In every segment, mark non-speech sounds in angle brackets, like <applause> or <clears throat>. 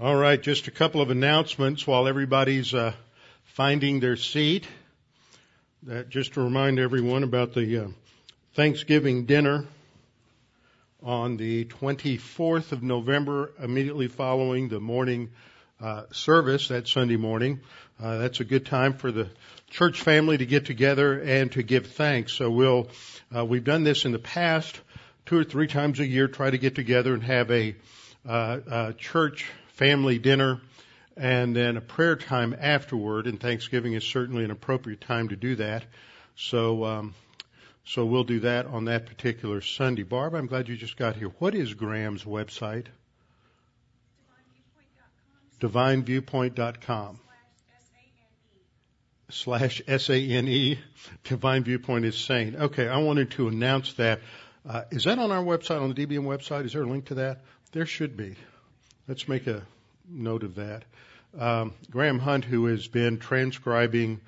All right, just a couple of announcements while everybody's uh, finding their seat. That just to remind everyone about the uh, Thanksgiving dinner on the 24th of November, immediately following the morning uh, service that Sunday morning. Uh, that's a good time for the church family to get together and to give thanks. So we'll uh, we've done this in the past, two or three times a year. Try to get together and have a uh, church family dinner, and then a prayer time afterward. And Thanksgiving is certainly an appropriate time to do that. So, um, so we'll do that on that particular Sunday. Barb, I'm glad you just got here. What is Graham's website? DivineViewpoint.com. Slash S-A-N-E. Divine Viewpoint is sane. Okay, I wanted to announce that. Uh, is that on our website, on the DBM website? Is there a link to that? There should be. Let's make a note of that. Um, Graham Hunt, who has been transcribing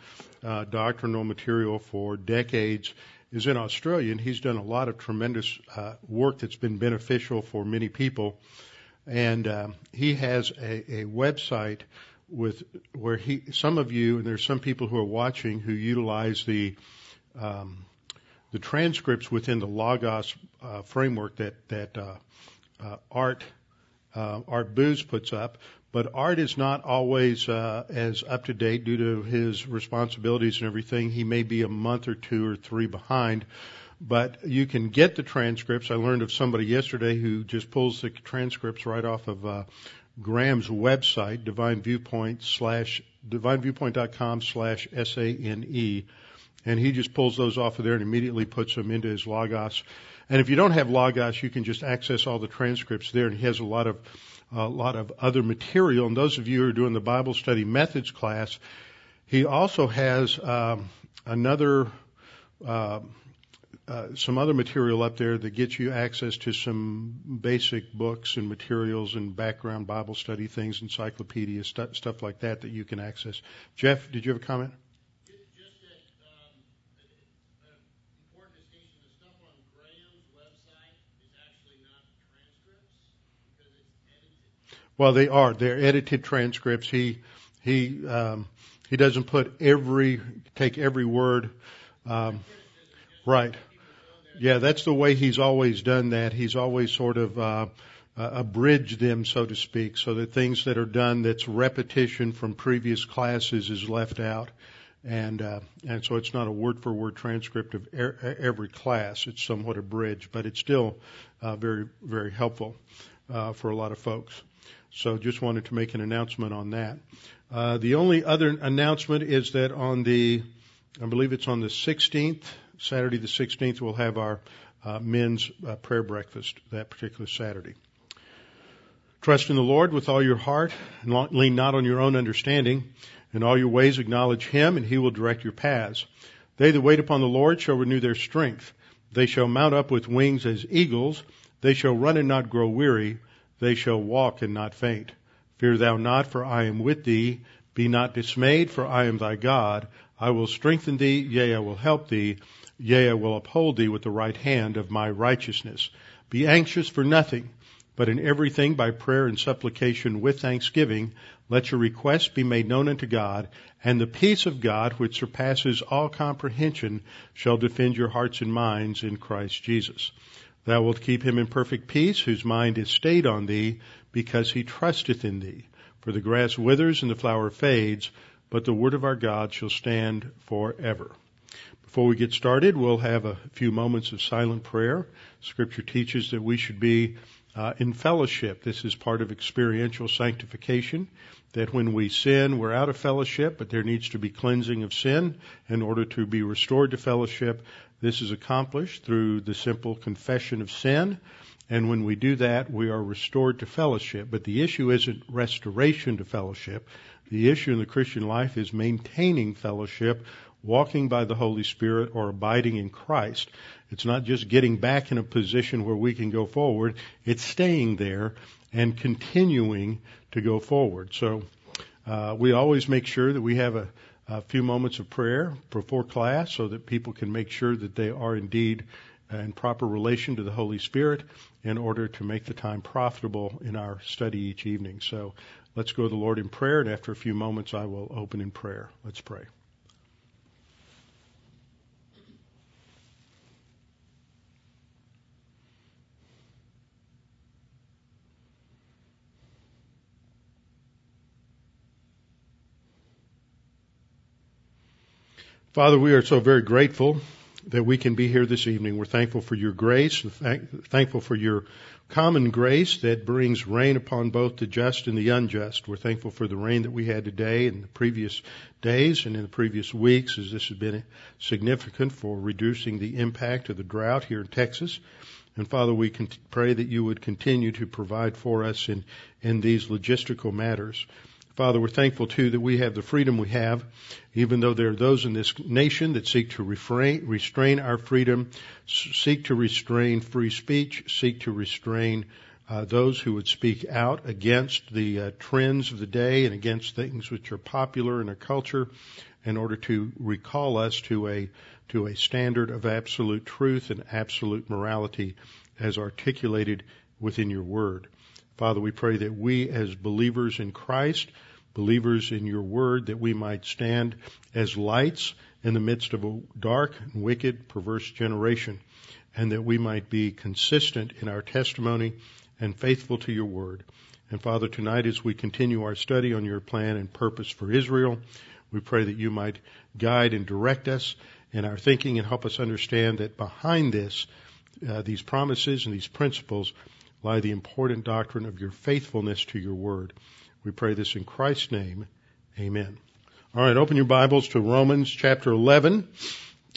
uh, doctrinal material for decades, is in Australia, and he's done a lot of tremendous uh, work that's been beneficial for many people. And um, he has a, a website with where he some of you and there's some people who are watching who utilize the um, the transcripts within the Logos uh, framework that that uh, uh, Art uh, Art Booz puts up. But Art is not always uh, as up to date due to his responsibilities and everything. He may be a month or two or three behind. But you can get the transcripts. I learned of somebody yesterday who just pulls the transcripts right off of uh, Graham's website, Divine Viewpoint slash divineviewpoint.com slash S A N E, and he just pulls those off of there and immediately puts them into his Logos and if you don't have Logos, you can just access all the transcripts there, and he has a lot of a lot of other material. And those of you who are doing the Bible study methods class, he also has um, another. Uh, uh, some other material up there that gets you access to some basic books and materials and background Bible study things, encyclopedias, st- stuff like that that you can access. Jeff, did you have a comment? Well, they are. They're edited transcripts. He he um, he doesn't put every take every word. Um, right. Yeah, that's the way he's always done that. He's always sort of uh, uh, abridged them, so to speak, so that things that are done that's repetition from previous classes is left out, and uh, and so it's not a word for word transcript of er- every class. It's somewhat abridged, but it's still uh, very very helpful uh, for a lot of folks. So just wanted to make an announcement on that. Uh, the only other announcement is that on the, I believe it's on the 16th, Saturday the 16th, we'll have our uh, men's uh, prayer breakfast that particular Saturday. Trust in the Lord with all your heart and lean not on your own understanding. In all your ways acknowledge Him and He will direct your paths. They that wait upon the Lord shall renew their strength. They shall mount up with wings as eagles. They shall run and not grow weary they shall walk and not faint. Fear thou not, for I am with thee. Be not dismayed, for I am thy God. I will strengthen thee, yea, I will help thee. Yea, I will uphold thee with the right hand of my righteousness. Be anxious for nothing, but in everything by prayer and supplication with thanksgiving, let your requests be made known unto God, and the peace of God, which surpasses all comprehension, shall defend your hearts and minds in Christ Jesus. Thou wilt keep him in perfect peace, whose mind is stayed on thee, because he trusteth in thee. For the grass withers and the flower fades, but the word of our God shall stand forever. Before we get started, we'll have a few moments of silent prayer. Scripture teaches that we should be uh, in fellowship. This is part of experiential sanctification. That when we sin, we're out of fellowship, but there needs to be cleansing of sin in order to be restored to fellowship. This is accomplished through the simple confession of sin. And when we do that, we are restored to fellowship. But the issue isn't restoration to fellowship. The issue in the Christian life is maintaining fellowship, walking by the Holy Spirit, or abiding in Christ. It's not just getting back in a position where we can go forward. It's staying there and continuing to go forward. So, uh, we always make sure that we have a, a few moments of prayer before class so that people can make sure that they are indeed in proper relation to the Holy Spirit in order to make the time profitable in our study each evening. So let's go to the Lord in prayer, and after a few moments, I will open in prayer. Let's pray. Father, we are so very grateful that we can be here this evening. We're thankful for your grace, thankful for your common grace that brings rain upon both the just and the unjust. We're thankful for the rain that we had today and the previous days and in the previous weeks as this has been significant for reducing the impact of the drought here in Texas. And Father, we pray that you would continue to provide for us in, in these logistical matters. Father, we're thankful too that we have the freedom we have, even though there are those in this nation that seek to refrain, restrain our freedom, seek to restrain free speech, seek to restrain uh, those who would speak out against the uh, trends of the day and against things which are popular in our culture in order to recall us to a to a standard of absolute truth and absolute morality as articulated within your word. Father, we pray that we as believers in Christ believers in your word that we might stand as lights in the midst of a dark and wicked, perverse generation, and that we might be consistent in our testimony and faithful to your word. And Father, tonight as we continue our study on your plan and purpose for Israel, we pray that you might guide and direct us in our thinking and help us understand that behind this, uh, these promises and these principles lie the important doctrine of your faithfulness to your word. We pray this in Christ's name. Amen. All right, open your Bibles to Romans chapter 11.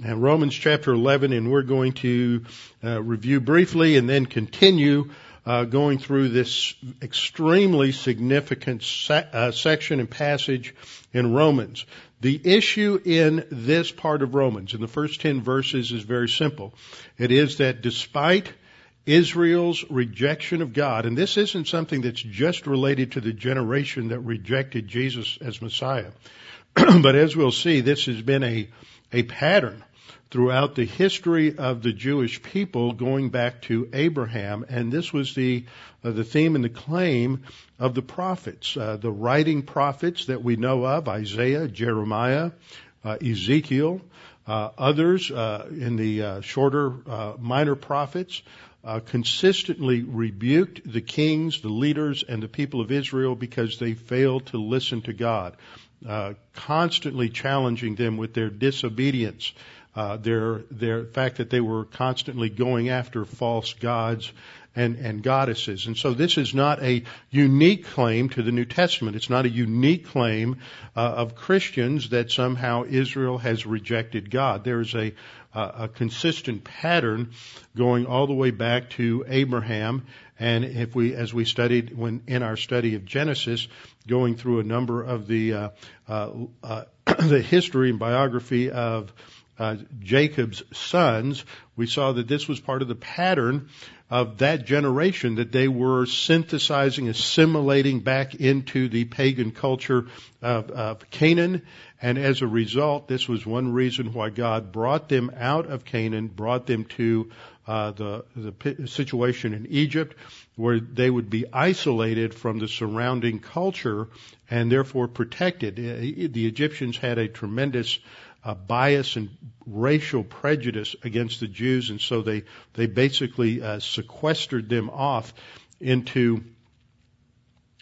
And Romans chapter 11, and we're going to uh, review briefly and then continue uh, going through this extremely significant se- uh, section and passage in Romans. The issue in this part of Romans, in the first 10 verses, is very simple. It is that despite Israel's rejection of God, and this isn't something that's just related to the generation that rejected Jesus as Messiah, <clears throat> but as we'll see, this has been a, a pattern throughout the history of the Jewish people going back to Abraham, and this was the uh, the theme and the claim of the prophets, uh, the writing prophets that we know of: Isaiah, Jeremiah, uh, Ezekiel, uh, others uh, in the uh, shorter minor prophets uh, consistently rebuked the kings, the leaders, and the people of Israel because they failed to listen to God, uh, constantly challenging them with their disobedience, uh, their their fact that they were constantly going after false gods and, and goddesses. And so this is not a unique claim to the New Testament. It's not a unique claim uh, of Christians that somehow Israel has rejected God. There is a, a consistent pattern going all the way back to Abraham. And if we, as we studied when in our study of Genesis, going through a number of the uh, uh, uh, <clears throat> the history and biography of uh, Jacob's sons, we saw that this was part of the pattern of that generation that they were synthesizing, assimilating back into the pagan culture of, of Canaan. And as a result, this was one reason why God brought them out of Canaan, brought them to uh, the, the situation in Egypt, where they would be isolated from the surrounding culture and therefore protected. The Egyptians had a tremendous uh, bias and racial prejudice against the Jews, and so they they basically uh, sequestered them off into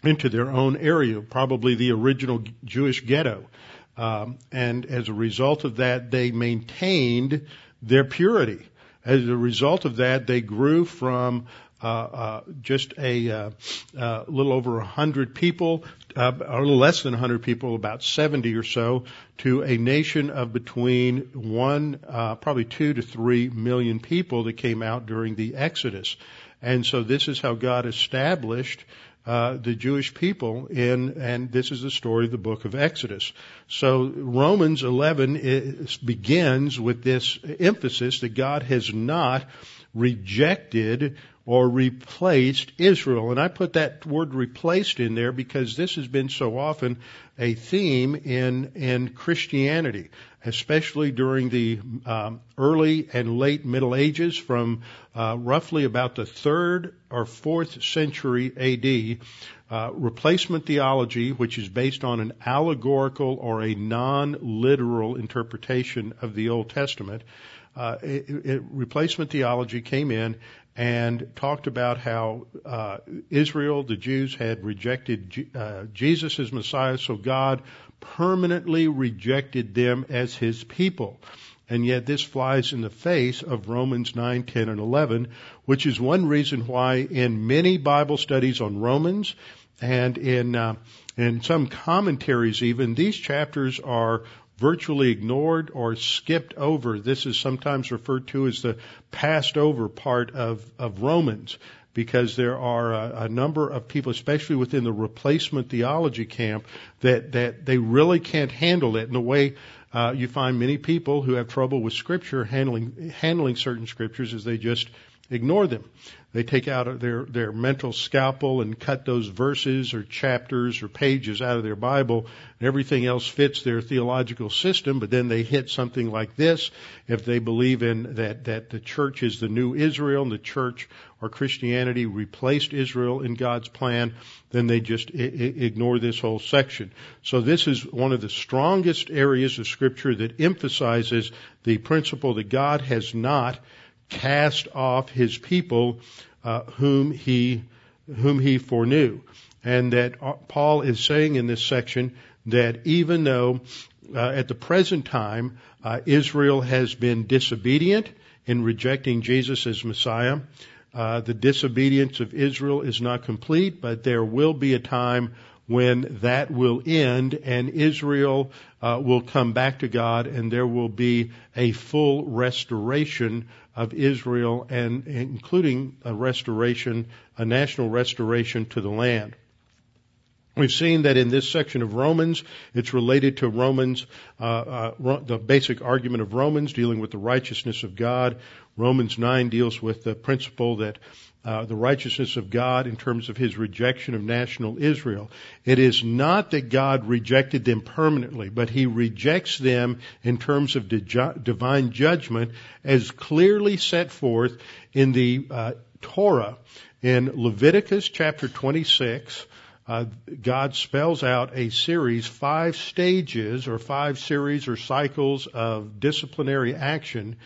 into their own area, probably the original Jewish ghetto. Um, and as a result of that, they maintained their purity. As a result of that, they grew from just a uh, uh, little over a hundred people, uh, or a little less than a hundred people, about seventy or so, to a nation of between one, uh, probably two to three million people that came out during the Exodus. And so this is how God established uh, the Jewish people in, and this is the story of the book of Exodus. So Romans 11 is, begins with this emphasis that God has not rejected or replaced Israel. And I put that word replaced in there because this has been so often a theme in, in Christianity. especially during the um, early and late Middle Ages, from uh, roughly about the third or fourth century A.D. Uh, replacement theology, which is based on an allegorical or a non-literal interpretation of the Old Testament, uh, it, it, replacement theology came in and talked about how uh, Israel, the Jews, had rejected G- uh, Jesus as Messiah, so God permanently rejected them as His people. And yet this flies in the face of Romans 9, 10, and 11, which is one reason why in many Bible studies on Romans and in, uh, in some commentaries even, these chapters are virtually ignored or skipped over. This is sometimes referred to as the passed over part of, of Romans because there are a, a, number of people, especially within the replacement theology camp, that, that they really can't handle it in the way uh, you find many people who have trouble with scripture handling handling certain scriptures as they just ignore them. They take out their, their mental scalpel and cut those verses or chapters or pages out of their Bible. And everything else fits their theological system, but then they hit something like this. If they believe in that, that the church is the new Israel and the church or Christianity replaced Israel in God's plan, then they just I- I ignore this whole section. So this is one of the strongest areas of scripture that emphasizes the principle that God has not cast off his people uh, whom he whom he foreknew. And that uh, Paul is saying in this section that even though uh, at the present time uh, Israel has been disobedient in rejecting Jesus as Messiah, uh, the disobedience of Israel is not complete, but there will be a time when that will end and Israel uh, will come back to God and there will be a full restoration of Israel and including a restoration, a national restoration to the land. We've seen that in this section of Romans, it's related to Romans, uh, uh, the basic argument of Romans dealing with the righteousness of God. Romans 9 deals with the principle that uh, the righteousness of God in terms of his rejection of national Israel. It is not that God rejected them permanently, but he rejects them in terms of divine judgment as clearly set forth in the uh, Torah. In Leviticus chapter 26, uh, God spells out a series, five stages or five series or cycles of disciplinary action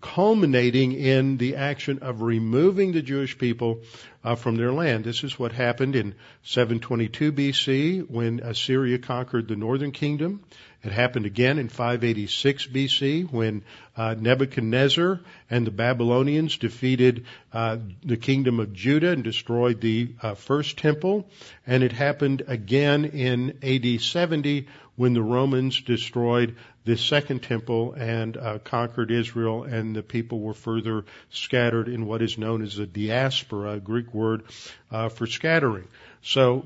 culminating in the action of removing the Jewish people uh, from their land. This is what happened in 722 BC when Assyria conquered the northern kingdom. It happened again in 586 BC when uh, Nebuchadnezzar and the Babylonians defeated uh, the kingdom of Judah and destroyed the uh, first temple. And it happened again in AD 70 when the Romans destroyed the second temple and uh, conquered Israel, and the people were further scattered in what is known as the diaspora, a Greek word uh, for scattering. So,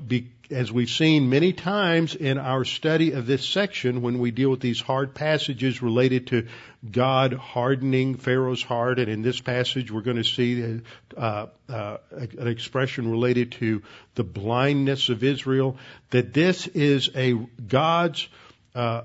as we've seen many times in our study of this section, when we deal with these hard passages related to God hardening Pharaoh's heart, and in this passage we're going to see uh, uh, an expression related to the blindness of Israel, that this is a God's uh,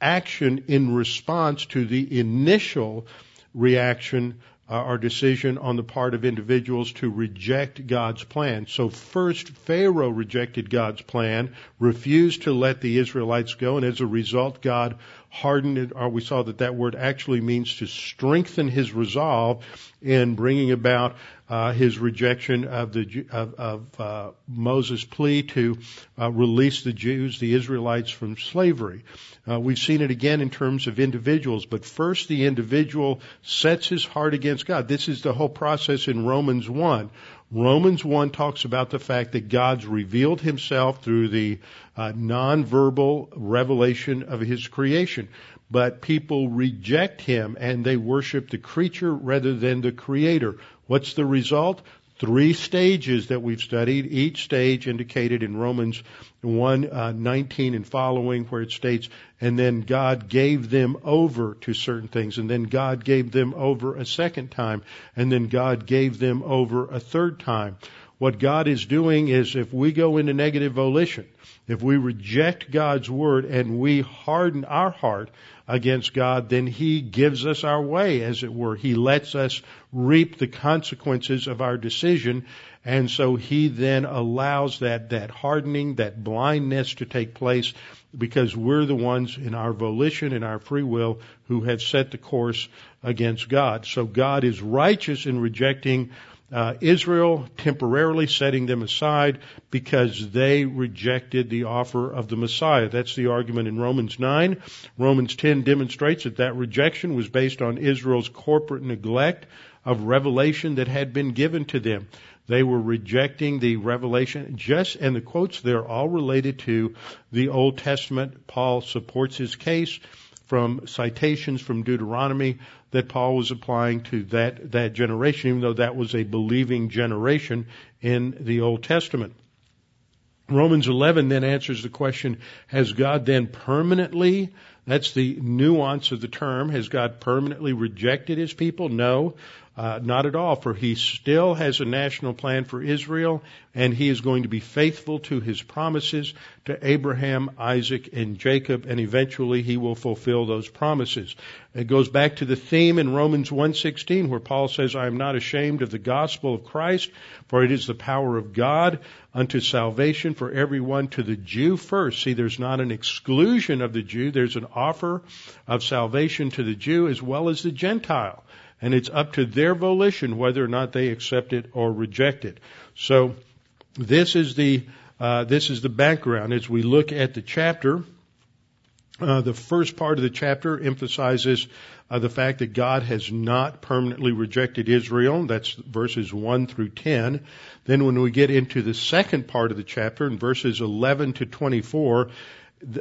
action in response to the initial reaction uh, decision on the part of individuals to reject God's plan. So first Pharaoh rejected God's plan, refused to let the Israelites go, and as a result God hardened it, or we saw that that word actually means to strengthen his resolve in bringing about uh, his rejection of the of, of uh, Moses' plea to uh, release the Jews, the Israelites, from slavery. Uh, we've seen it again in terms of individuals, but first the individual sets his heart against God. This is the whole process in Romans one. Romans 1 talks about the fact that God's revealed himself through the uh, nonverbal revelation of his creation. But people reject him and they worship the creature rather than the creator. What's the result? Three stages that we've studied, each stage indicated in Romans 1, uh, 19 and following where it states, and then God gave them over to certain things, and then God gave them over a second time, and then God gave them over a third time. what God is doing is if we go into negative volition, if we reject God's word and we harden our heart against God, then He gives us our way, as it were. He lets us reap the consequences of our decision. And so He then allows that, that hardening, that blindness to take place because we're the ones in our volition and our free will who have set the course against God. So God is righteous in rejecting uh, Israel, temporarily setting them aside because they rejected the offer of the Messiah. That's the argument in Romans 9. Romans 10 demonstrates that that rejection was based on Israel's corporate neglect of revelation that had been given to them. They were rejecting the revelation just, and the quotes there all related to the Old Testament. Paul supports his case from citations from Deuteronomy that Paul was applying to that, that generation, even though that was a believing generation in the Old Testament. Romans 11 then answers the question, has God then permanently, that's the nuance of the term, has God permanently rejected his people? No. Uh, not at all, for he still has a national plan for Israel, and he is going to be faithful to his promises to Abraham, Isaac, and Jacob, and eventually he will fulfill those promises. It goes back to the theme in Romans 1:16, where Paul says, "I am not ashamed of the gospel of Christ, for it is the power of God unto salvation for everyone, to the Jew first." See, there's not an exclusion of the Jew; there's an offer of salvation to the Jew as well as the Gentile and it's up to their volition whether or not they accept it or reject it. So this is the uh, this is the background as we look at the chapter. Uh, the first part of the chapter emphasizes uh, the fact that God has not permanently rejected Israel. That's verses 1 through 10. Then when we get into the second part of the chapter, in verses 11 to 24,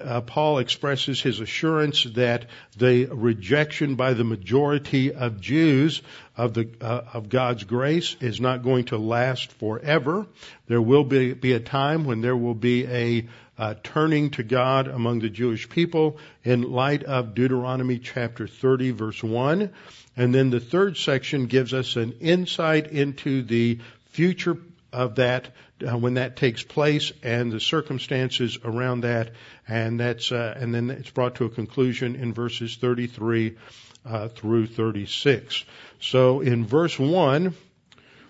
uh, Paul expresses his assurance that the rejection by the majority of Jews of the uh, of God's grace is not going to last forever. There will be, be a time when there will be a uh, turning to God among the Jewish people in light of Deuteronomy chapter 30 verse 1. And then the third section gives us an insight into the future of that uh, when that takes place and the circumstances around that, and that's uh, and then it's brought to a conclusion in verses 33 uh, through 36. So in verse one,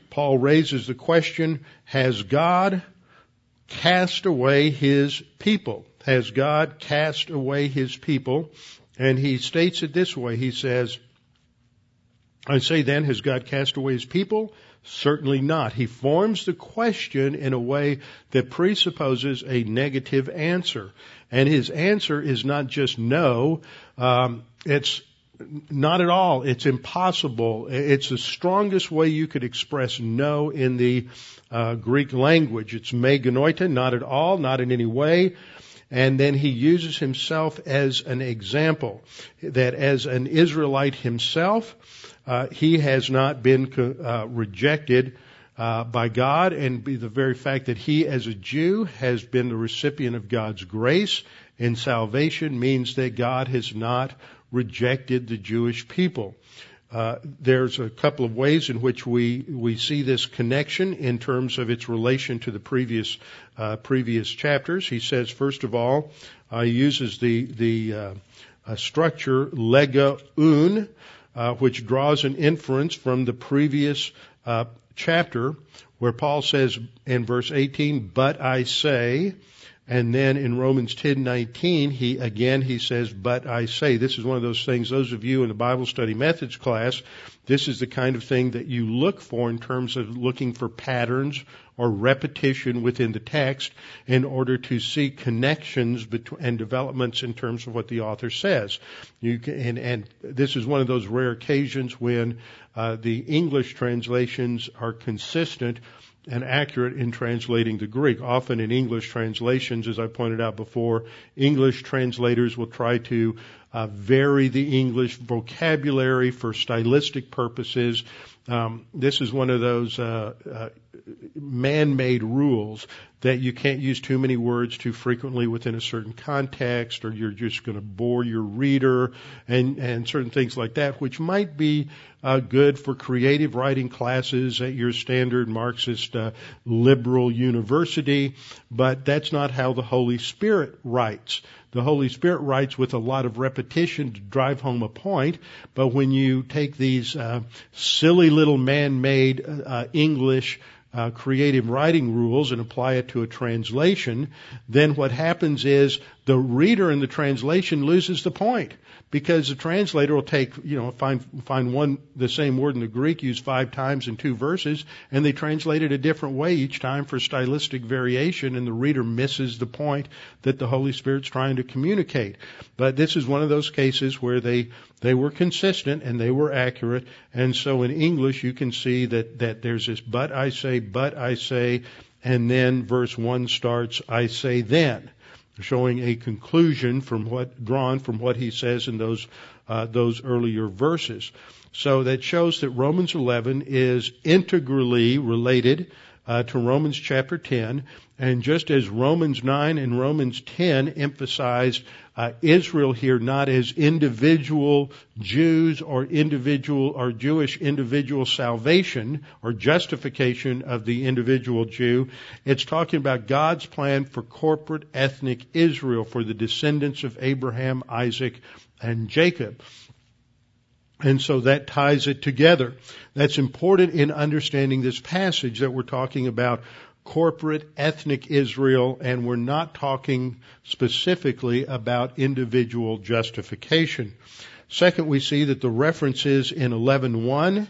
Paul raises the question: Has God cast away His people? Has God cast away His people? And he states it this way. He says, I say then, has God cast away His people? Certainly not. He forms the question in a way that presupposes a negative answer. And his answer is not just no, um, it's not at all. It's impossible. It's the strongest way you could express no in the uh, Greek language. It's me genoito, not at all, not in any way. And then he uses himself as an example that as an Israelite himself, uh, he has not been uh, rejected uh, by God, and the very fact that he, as a Jew, has been the recipient of God's grace in salvation means that God has not rejected the Jewish people. Uh, there's a couple of ways in which we we see this connection in terms of its relation to the previous uh, previous chapters. He says, first of all, uh, he uses the the uh, structure lega un, uh, which draws an inference from the previous uh, chapter, where Paul says in verse 18, "But I say." And then in Romans 10:19, he again he says, "But I say." This is one of those things. Those of you in the Bible study methods class, this is the kind of thing that you look for in terms of looking for patterns or repetition within the text in order to see connections between, and developments in terms of what the author says. You can, and, and this is one of those rare occasions when uh, the English translations are consistent and accurate in translating the Greek. Often in English translations, as I pointed out before, English translators will try to uh, vary the English vocabulary for stylistic purposes. Um, this is one of those uh, uh, man-made rules that you can't use too many words too frequently within a certain context, or you're just going to bore your reader, and and certain things like that, which might be uh, good for creative writing classes at your standard Marxist uh, liberal university, but that's not how the Holy Spirit writes. The Holy Spirit writes with a lot of repetition to drive home a point, but when you take these uh, silly little man-made uh, English uh, creative writing rules and apply it to a translation, then what happens is the reader in the translation loses the point because the translator will take, you know, find, find one, the same word in the Greek used five times in two verses, and they translate it a different way each time for stylistic variation, and the reader misses the point that the Holy Spirit's trying to communicate. But this is one of those cases where they, they were consistent and they were accurate, and so in English you can see that, that there's this but I say, but I say, and then verse 1 starts, I say then showing a conclusion from what drawn from what he says in those uh, those earlier verses. So that shows that Romans 11 is integrally related uh, to Romans chapter 10, and just as Romans 9 and Romans 10 emphasized uh, Israel here not as individual Jews or individual or Jewish individual salvation or justification of the individual Jew. It's talking about God's plan for corporate ethnic Israel, for the descendants of Abraham, Isaac, and Jacob. And so that ties it together. That's important in understanding this passage that we're talking about corporate ethnic Israel, and we're not talking specifically about individual justification. Second, we see that the references in 11.1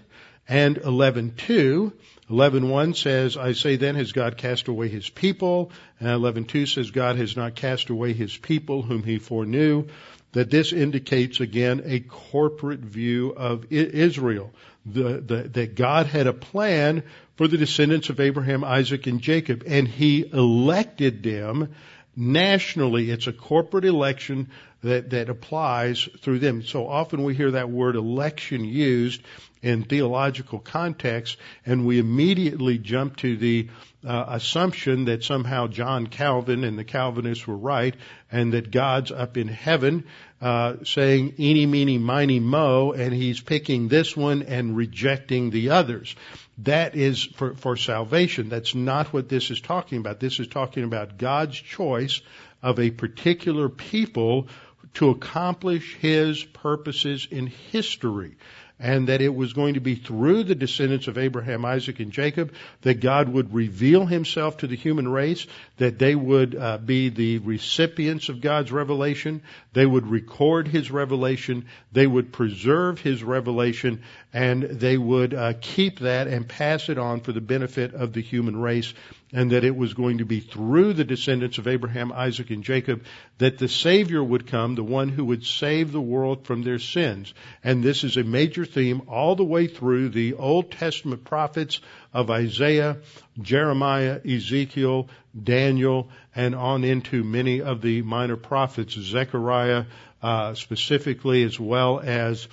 and 11.2 11.1 says, I say then, has God cast away his people? And 11.2 says, God has not cast away his people whom he foreknew. That this indicates again a corporate view of Israel. The, the, that God had a plan for the descendants of Abraham, Isaac, and Jacob, and he elected them nationally. It's a corporate election that, that applies through them. So often we hear that word election used in theological context, and we immediately jump to the uh, assumption that somehow John Calvin and the Calvinists were right, and that God's up in heaven uh, saying eeny, meeny, miny, mo, and he's picking this one and rejecting the others. That is for, for salvation. That's not what this is talking about. This is talking about God's choice of a particular people to accomplish His purposes in history and that it was going to be through the descendants of Abraham, Isaac, and Jacob that God would reveal himself to the human race, that they would uh, be the recipients of God's revelation, they would record his revelation, they would preserve his revelation, and they would uh, keep that and pass it on for the benefit of the human race and that it was going to be through the descendants of Abraham, Isaac, and Jacob that the Savior would come, the one who would save the world from their sins. And this is a major theme all the way through the Old Testament prophets of Isaiah, Jeremiah, Ezekiel, Daniel, and on into many of the minor prophets, Zechariah uh, specifically, as well as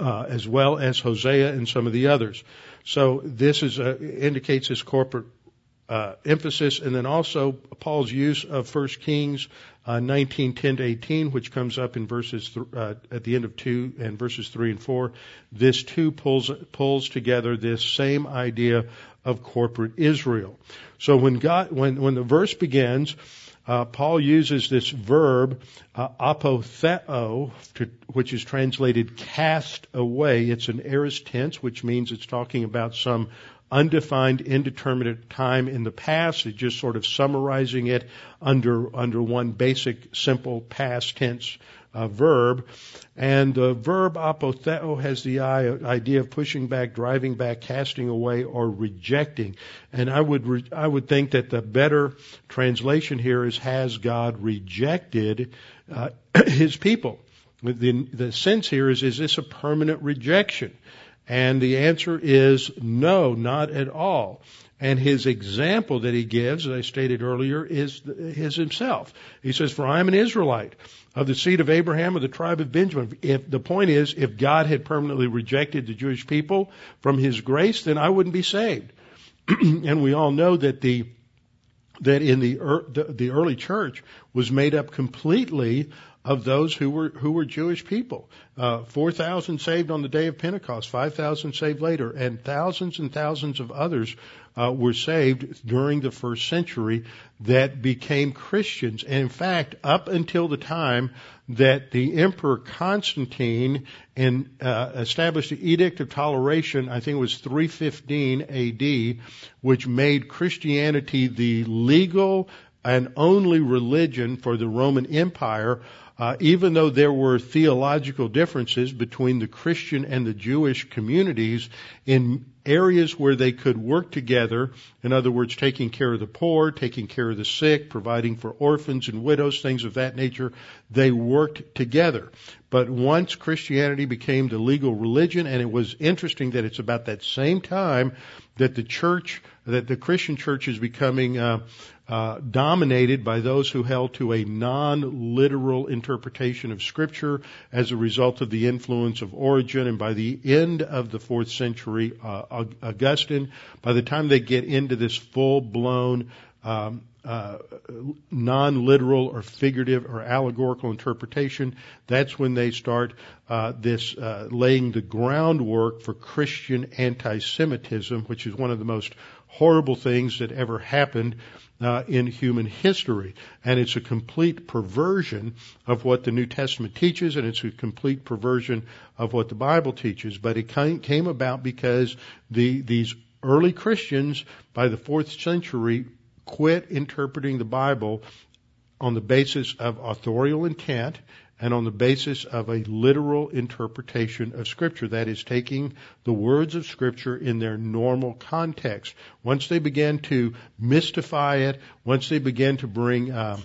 uh, as well as Hosea and some of the others. So this is a, indicates his corporate uh, emphasis, and then also Paul's use of 1 Kings uh, 19, 10 to 18, which comes up in verses th- uh, at the end of two and verses three and four. This too pulls pulls together this same idea of corporate Israel. So when God, when when the verse begins, uh, Paul uses this verb uh, apotheo, to, which is translated cast away. It's an aorist tense, which means it's talking about some undefined, indeterminate time in the past. It's just sort of summarizing it under under one basic, simple past tense verb. And the verb apotheo has the idea of pushing back, driving back, casting away, or rejecting. And I would re- I would think that the better translation here is has God rejected uh, <clears throat> His people? The, the sense here is is this a permanent rejection? And the answer is no, not at all. And his example that he gives, as I stated earlier, is his himself. He says, For I am an Israelite of the seed of Abraham of the tribe of Benjamin. If the point is, if God had permanently rejected the Jewish people from his grace, then I wouldn't be saved. <clears throat> and we all know that the that in the, the the early church was made up completely of those who were who were Jewish people. Uh, Four thousand saved on the day of Pentecost, five thousand saved later, and thousands and thousands of others uh, were saved during the first century that became Christians. And in fact, up until the time that the Emperor Constantine in, uh, established the Edict of Toleration, I think it was 315 AD, which made Christianity the legal and only religion for the Roman Empire uh, even though there were theological differences between the Christian and the Jewish communities in areas where they could work together, in other words, taking care of the poor, taking care of the sick, providing for orphans and widows, things of that nature, they worked together. But once Christianity became the legal religion, and it was interesting that it's about that same time that the church, that the Christian church is becoming uh, uh, dominated by those who held to a non-literal interpretation of Scripture as a result of the influence of Origen, and by the end of the fourth century, uh, Augustine. By the time they get into this full-blown um, uh, non-literal or figurative or allegorical interpretation. That's when they start uh, this uh, laying the groundwork for Christian anti-Semitism, which is one of the most horrible things that ever happened uh, in human history. And it's a complete perversion of what the New Testament teaches, and it's a complete perversion of what the Bible teaches. But it came about because the, these early Christians, by the fourth century, quit interpreting the Bible on the basis of authorial intent and on the basis of a literal interpretation of Scripture. That is, taking the words of Scripture in their normal context. Once they began to mystify it, once they began to bring uh,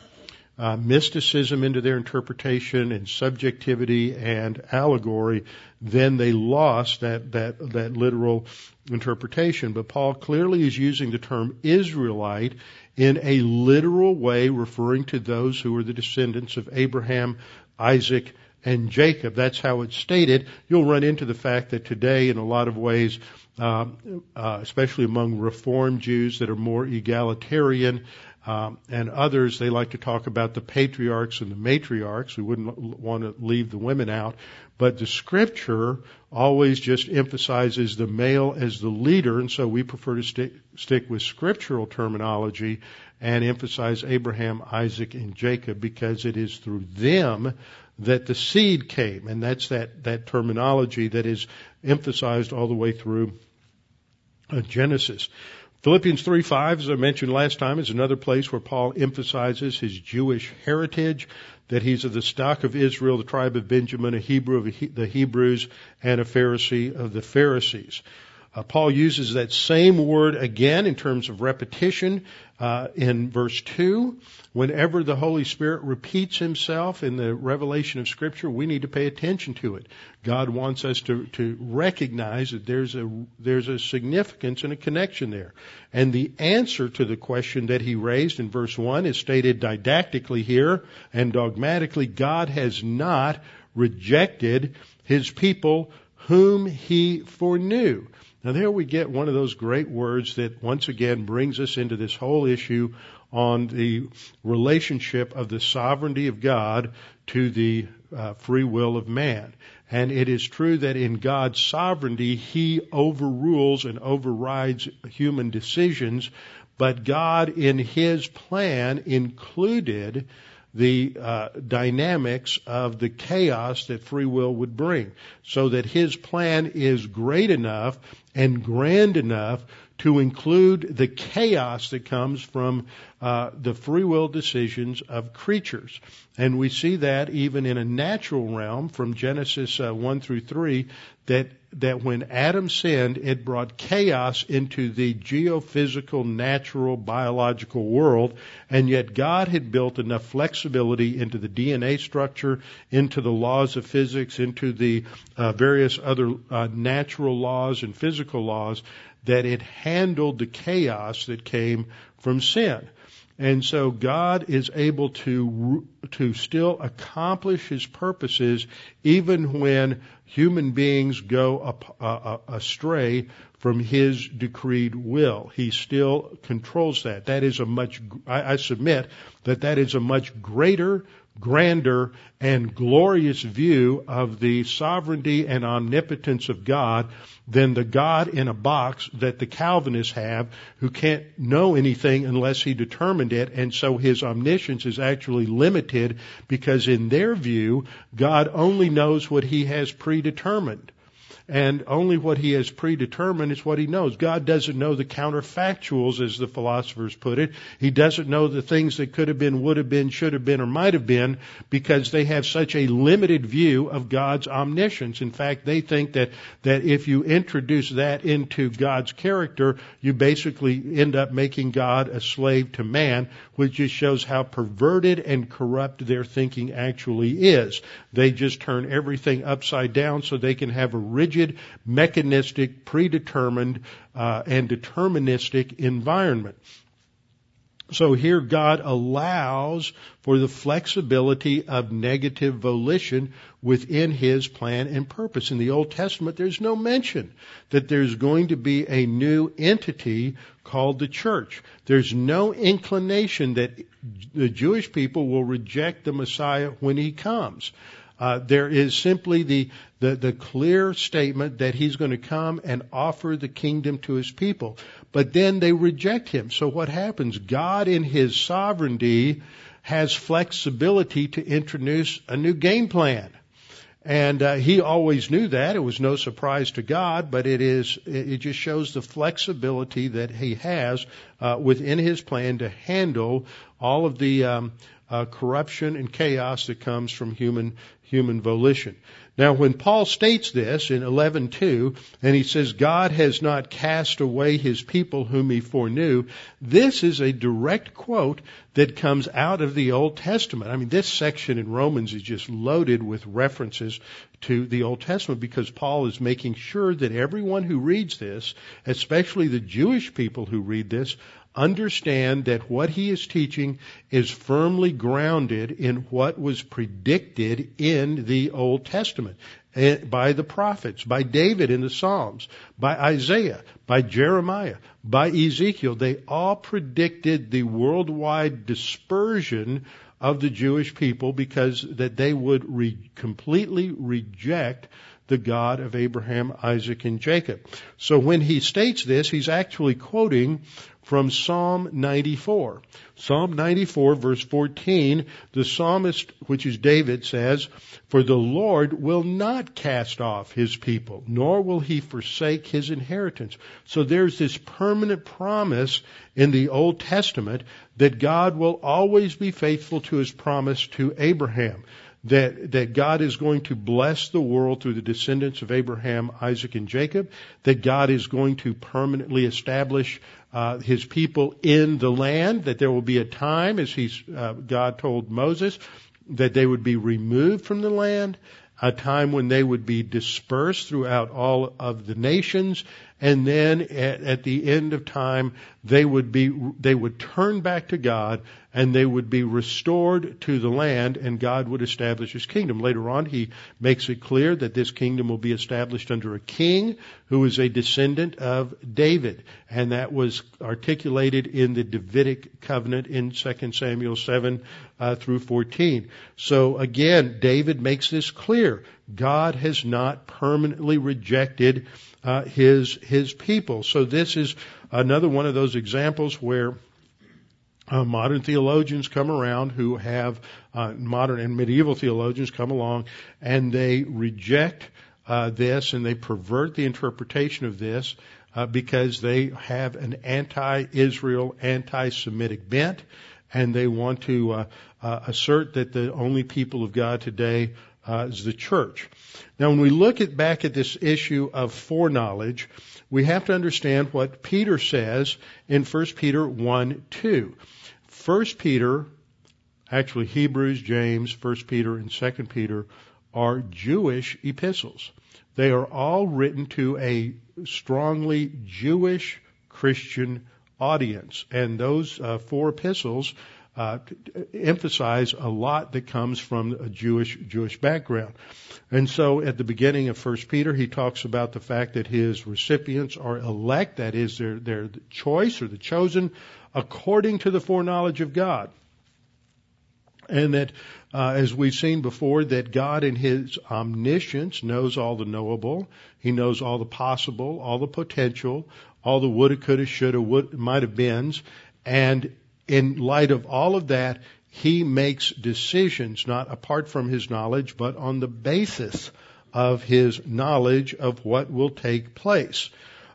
uh, mysticism into their interpretation and subjectivity and allegory, then they lost that, that, that literal interpretation. But Paul clearly is using the term Israelite in a literal way, referring to those who are the descendants of Abraham, Isaac, and Jacob. That's how it's stated. You'll run into the fact that today, in a lot of ways, uh, uh, especially among Reform Jews that are more egalitarian, um, and others, they like to talk about the patriarchs and the matriarchs. We wouldn't want to leave the women out. But the scripture always just emphasizes the male as the leader, and so we prefer to stick with scriptural terminology and emphasize Abraham, Isaac, and Jacob because it is through them that the seed came. And that's that, that terminology that is emphasized all the way through uh, Genesis. Philippians 3 5, as I mentioned last time, is another place where Paul emphasizes his Jewish heritage, that he's of the stock of Israel, the tribe of Benjamin, a Hebrew of the Hebrews, and a Pharisee of the Pharisees. Uh, Paul uses that same word again in terms of repetition uh, in verse 2. Whenever the Holy Spirit repeats himself in the revelation of Scripture, we need to pay attention to it. God wants us to, to recognize that there's a, there's a significance and a connection there. And the answer to the question that he raised in verse 1 is stated didactically here and dogmatically. God has not rejected his people whom he foreknew. Now there we get one of those great words that once again brings us into this whole issue on the relationship of the sovereignty of God to the uh, free will of man. And it is true that in God's sovereignty, He overrules and overrides human decisions, but God in His plan included the uh, dynamics of the chaos that free will would bring, so that his plan is great enough and grand enough to include the chaos that comes from uh, the free will decisions of creatures. And we see that even in a natural realm from Genesis uh, 1 through 3 that that when Adam sinned, it brought chaos into the geophysical, natural, biological world, and yet God had built enough flexibility into the DNA structure, into the laws of physics, into the uh, various other uh, natural laws and physical laws, that it handled the chaos that came from sin. And so God is able to, to still accomplish His purposes even when human beings go astray from His decreed will. He still controls that. That is a much, I submit that that is a much greater grander and glorious view of the sovereignty and omnipotence of God than the God in a box that the Calvinists have who can't know anything unless he determined it. And so his omniscience is actually limited because in their view God only knows what he has predetermined and only what he has predetermined is what he knows. God doesn't know the counterfactuals, as the philosophers put it. He doesn't know the things that could have been, would have been, should have been, or might have been, because they have such a limited view of God's omniscience. In fact, they think that, that if you introduce that into God's character, you basically end up making God a slave to man, which just shows how perverted and corrupt their thinking actually is. They just turn everything upside down so they can have a rigid mechanistic, predetermined, uh, and deterministic environment. So here God allows for the flexibility of negative volition within His plan and purpose. In the Old Testament, there's no mention that there's going to be a new entity called the church. There's no inclination that the Jewish people will reject the Messiah when He comes. Uh, there is simply the, the, the clear statement that he's going to come and offer the kingdom to his people. But then they reject him. So what happens? God in his sovereignty has flexibility to introduce a new game plan. And uh, he always knew that. It was no surprise to God, but it is. It just shows the flexibility that he has uh, within his plan to handle all of the um, uh, corruption and chaos that comes from human human volition. Now, when Paul states this in 11:2, and he says God has not cast away his people whom he foreknew, this is a direct quote that comes out of the Old Testament. I mean, this section in Romans is just loaded with references to the Old Testament because Paul is making sure that everyone who reads this, especially the Jewish people who read this, understand that what he is teaching is firmly grounded in what was predicted in the Old Testament eh, by the prophets, by David in the Psalms, by Isaiah, by Jeremiah, by Ezekiel. They all predicted the worldwide dispersion of the Jewish people because that they would re- completely reject the God of Abraham, Isaac, and Jacob. So when he states this, he's actually quoting from Psalm 94. Psalm 94 verse 14, the psalmist, which is David, says, For the Lord will not cast off his people, nor will he forsake his inheritance. So there's this permanent promise in the Old Testament that God will always be faithful to his promise to Abraham that, that God is going to bless the world through the descendants of Abraham, Isaac, and Jacob, that God is going to permanently establish uh, his people in the land, that there will be a time, as he's, uh, God told Moses, that they would be removed from the land, a time when they would be dispersed throughout all of the nations, and then at, at, the end of time, they would be, they would turn back to God and they would be restored to the land and God would establish his kingdom. Later on, he makes it clear that this kingdom will be established under a king who is a descendant of David. And that was articulated in the Davidic covenant in 2 Samuel 7 uh, through 14. So again, David makes this clear. God has not permanently rejected uh, his his people. So this is another one of those examples where uh, modern theologians come around who have uh, modern and medieval theologians come along and they reject uh, this and they pervert the interpretation of this uh, because they have an anti-Israel, anti-Semitic bent, and they want to uh, uh, assert that the only people of God today is the church. Now, when we look at back at this issue of foreknowledge, we have to understand what Peter says in 1 Peter 1 2. 1 Peter, actually Hebrews, James, 1 Peter, and 2 Peter are Jewish epistles. They are all written to a strongly Jewish Christian audience. And those uh, four epistles uh, emphasize a lot that comes from a Jewish Jewish background. And so at the beginning of First Peter, he talks about the fact that his recipients are elect, that is, they're, they're the choice or the chosen according to the foreknowledge of God. And that, uh, as we've seen before, that God in His omniscience knows all the knowable. He knows all the possible, all the potential, all the woulda, coulda, shoulda, would, might have beens. And in light of all of that, He makes decisions not apart from His knowledge, but on the basis of His knowledge of what will take place.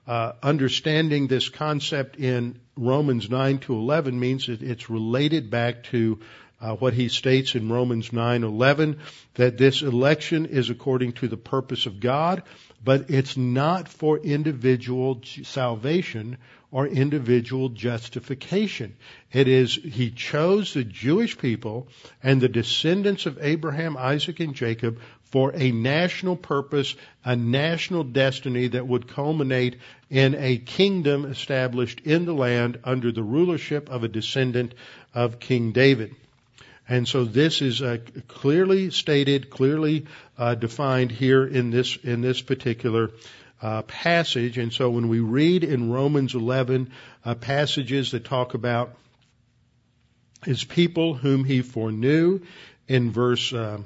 Uh, understanding this concept in Romans 9 to 11 means that it's related back to uh, what he states in Romans 9:11 that this election is according to the purpose of God, but it's not for individual salvation or individual justification. It is he chose the Jewish people and the descendants of Abraham, Isaac, and Jacob for a national purpose, a national destiny that would culminate in a kingdom established in the land under the rulership of a descendant of King David. And so this is uh, clearly stated, clearly uh, defined here in this in this particular uh, passage. And so when we read in Romans 11 uh, passages that talk about his people whom he foreknew in verse uh,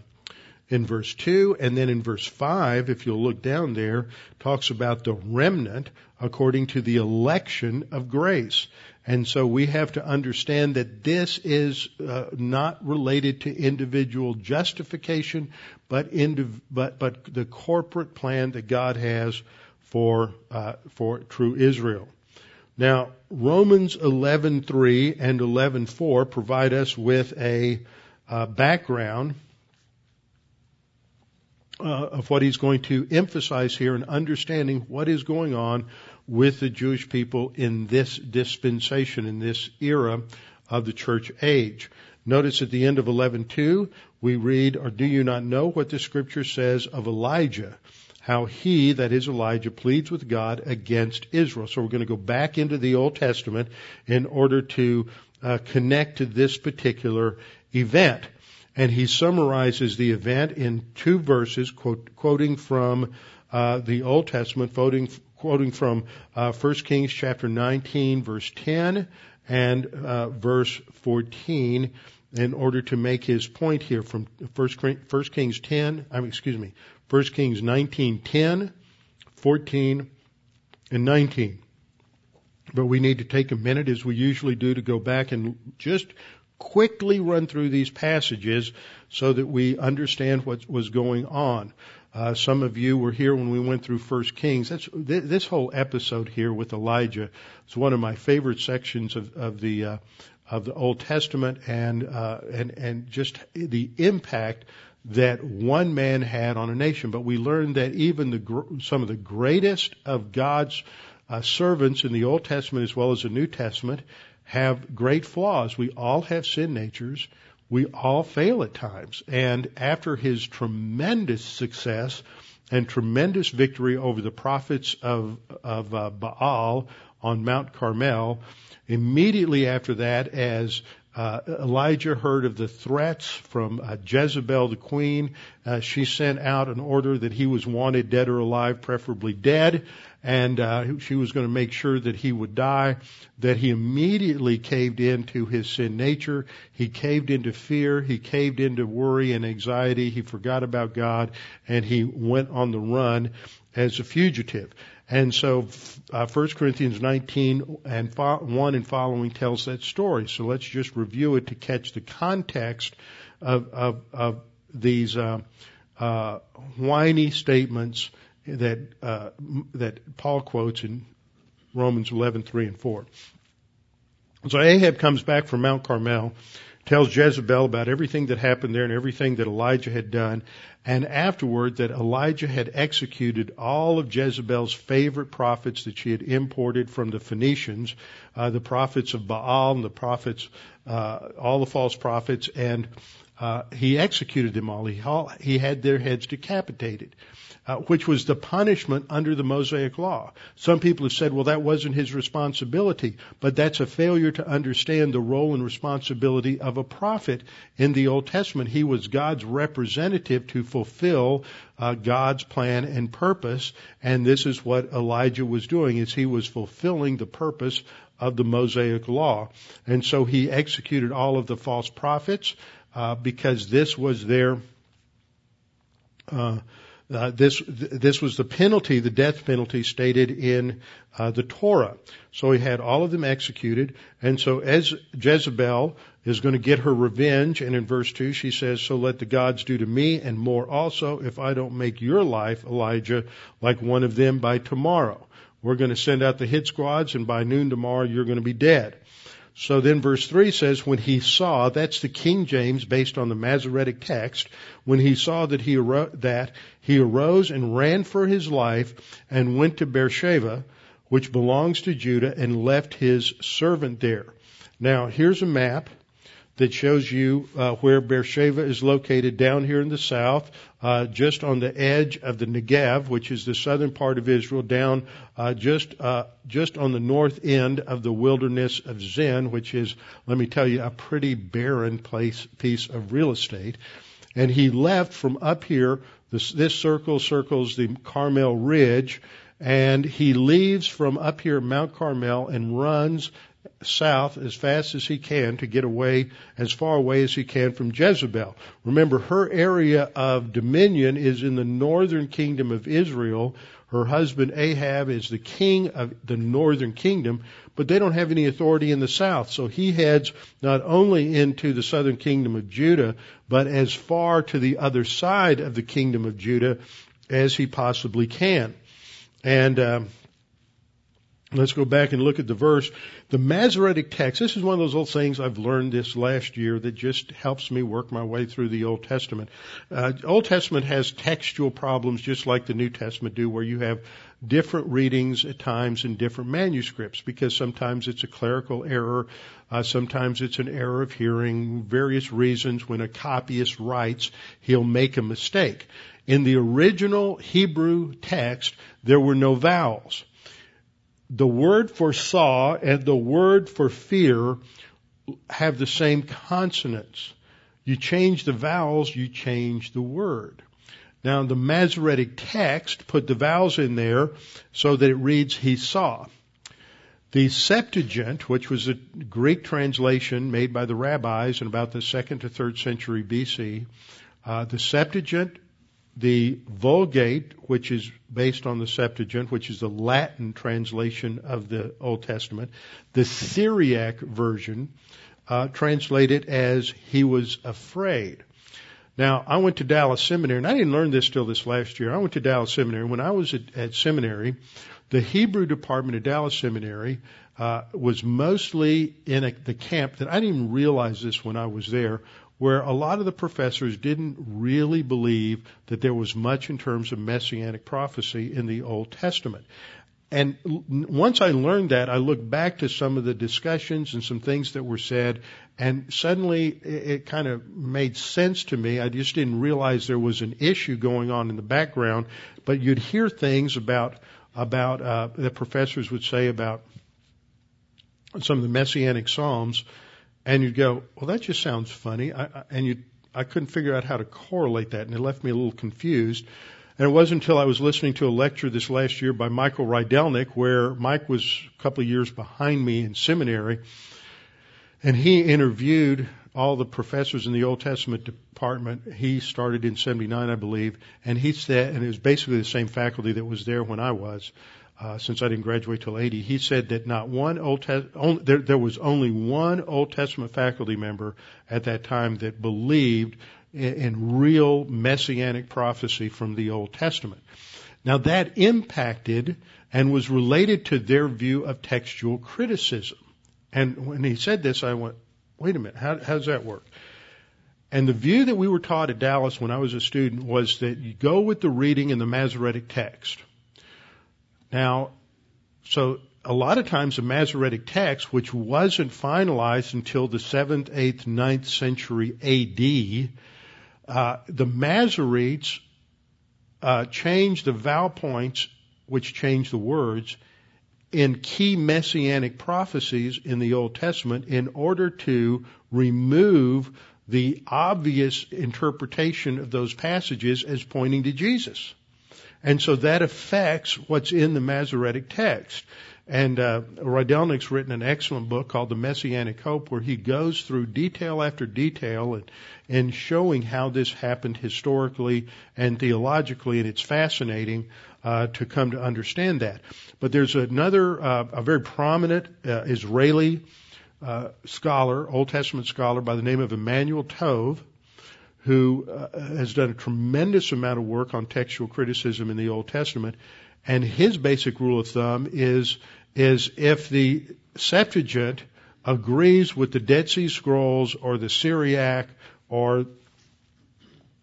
in verse 2 and then in verse 5 if you'll look down there talks about the remnant according to the election of grace and so we have to understand that this is uh, not related to individual justification, but, indiv- but, but the corporate plan that God has for, uh, for true Israel. Now, Romans 11.3 and 11.4 provide us with a uh, background uh, of what he's going to emphasize here in understanding what is going on with the Jewish people in this dispensation, in this era of the church age. Notice at the end of 11.2, we read, or do you not know what the scripture says of Elijah? How he, that is Elijah, pleads with God against Israel. So we're going to go back into the Old Testament in order to uh, connect to this particular event. And he summarizes the event in two verses, quote, quoting from uh, the Old Testament, quoting, quoting from uh, 1 Kings chapter 19, verse 10 and uh, verse 14 in order to make his point here from 1 Kings 10, I mean, excuse me, 1 Kings 19, 10, 14, and 19. But we need to take a minute, as we usually do, to go back and just quickly run through these passages so that we understand what was going on. Uh, some of you were here when we went through First Kings. That's th- this whole episode here with Elijah is one of my favorite sections of, of the uh, of the Old Testament, and uh, and and just the impact that one man had on a nation. But we learned that even the some of the greatest of God's uh, servants in the Old Testament as well as the New Testament have great flaws. We all have sin natures we all fail at times. And after his tremendous success and tremendous victory over the prophets of, of uh, Baal on Mount Carmel, immediately after that, as uh, Elijah heard of the threats from uh, Jezebel, the queen. Uh, she sent out an order that he was wanted dead or alive, preferably dead, and uh, she was going to make sure that he would die. That he immediately caved into his sin nature. He caved into fear. He caved into worry and anxiety. He forgot about God, and he went on the run as a fugitive. And so, uh, 1 Corinthians 19 and 1 and following tells that story. So let's just review it to catch the context of, of, of these uh, uh, whiny statements that uh, that Paul quotes in Romans 11, 3 and 4. So Ahab comes back from Mount Carmel, tells Jezebel about everything that happened there and everything that Elijah had done, and afterward that Elijah had executed all of Jezebel's favorite prophets that she had imported from the Phoenicians, uh, the prophets of Baal and the prophets, uh, all the false prophets, and uh, he executed them all. He, he had their heads decapitated uh, which was the punishment under the Mosaic Law. Some people have said, well, that wasn't his responsibility, but that's a failure to understand the role and responsibility of a prophet in the Old Testament. He was God's representative to fulfill uh, God's plan and purpose, and this is what Elijah was doing: is he was fulfilling the purpose of the Mosaic Law, and so he executed all of the false prophets uh, because this was their uh, uh, this this was the penalty, the death penalty stated in uh, the Torah. So he had all of them executed, and so as Jezebel is going to get her revenge, and in verse two she says, "So let the gods do to me and more also, if I don't make your life, Elijah, like one of them by tomorrow. We're going to send out the hit squads, and by noon tomorrow you're going to be dead." So then verse 3 says, when he saw, that's the King James based on the Masoretic text, when he saw that he, arose, that he arose and ran for his life and went to Beersheba, which belongs to Judah, and left his servant there. Now, here's a map that shows you uh, where Beersheba is located down here in the south, uh, just on the edge of the Negev, which is the southern part of Israel, down uh, just uh, just on the north end of the wilderness of Zin, which is, let me tell you, a pretty barren place piece of real estate. And he left from up here. This, this circle circles the Carmel Ridge, and he leaves from up here Mount Carmel and runs south as fast as he can to get away as far away as he can from Jezebel. Remember, her area of dominion is in the northern kingdom of Israel. Her husband Ahab is the king of the northern kingdom, but they don't have any authority in the south. So he heads not only into the southern kingdom of Judah, but as far to the other side of the kingdom of Judah as he possibly can. And um, Let's go back and look at the verse. The Masoretic text, this is one of those old things I've learned this last year that just helps me work my way through the Old Testament. Uh, Old Testament has textual problems just like the New Testament do where you have different readings at times in different manuscripts because sometimes it's a clerical error, uh, sometimes it's an error of hearing, various reasons when a copyist writes, he'll make a mistake. In the original Hebrew text, there were no vowels the word for saw and the word for fear have the same consonants. You change the vowels, you change the word. Now the Masoretic text put the vowels in there so that it reads he saw. The Septuagint, which was a Greek translation made by the rabbis in about the second to third century BC, uh, the Septuagint the Vulgate, which is based on the Septuagint, which is the Latin translation of the Old Testament, the Syriac version, uh, translated as "He was afraid." Now, I went to Dallas Seminary, and I didn't learn this till this last year. I went to Dallas Seminary. When I was at, at seminary, the Hebrew department at Dallas Seminary uh, was mostly in a, the camp that I didn't even realize this when I was there where a lot of the professors didn't really believe that there was much in terms of messianic prophecy in the Old Testament. And once I learned that, I looked back to some of the discussions and some things that were said, and suddenly it, kind of made sense to me. I just didn't realize there was an issue going on in the background, but you'd hear things about about uh, the professors would say about some of the messianic psalms and you'd go, well, that just sounds funny. I, I, and you, I couldn't figure out how to correlate that, and it left me a little confused. And it wasn't until I was listening to a lecture this last year by Michael Rydelnik, where Mike was a couple of years behind me in seminary, and he interviewed all the professors in the Old Testament department. He started in 79, I believe, and he said, and it was basically the same faculty that was there when I was uh, since I didn't graduate till 80, he said that not one Old Testament, there, there was only one Old Testament faculty member at that time that believed in, in real messianic prophecy from the Old Testament. Now that impacted and was related to their view of textual criticism. And when he said this, I went, wait a minute, how, how does that work? And the view that we were taught at Dallas when I was a student was that you go with the reading in the Masoretic text. Now, so a lot of times the Masoretic text, which wasn't finalized until the 7th, 8th, 9th century AD, uh, the Masoretes uh, changed the vowel points, which changed the words, in key messianic prophecies in the Old Testament in order to remove the obvious interpretation of those passages as pointing to Jesus. And so that affects what's in the Masoretic text. And uh, Rydelnik's written an excellent book called The Messianic Hope, where he goes through detail after detail and, and showing how this happened historically and theologically, and it's fascinating uh, to come to understand that. But there's another, uh, a very prominent uh, Israeli uh, scholar, Old Testament scholar by the name of Emanuel Tov, who uh, has done a tremendous amount of work on textual criticism in the Old Testament. And his basic rule of thumb is, is if the Septuagint agrees with the Dead Sea Scrolls or the Syriac or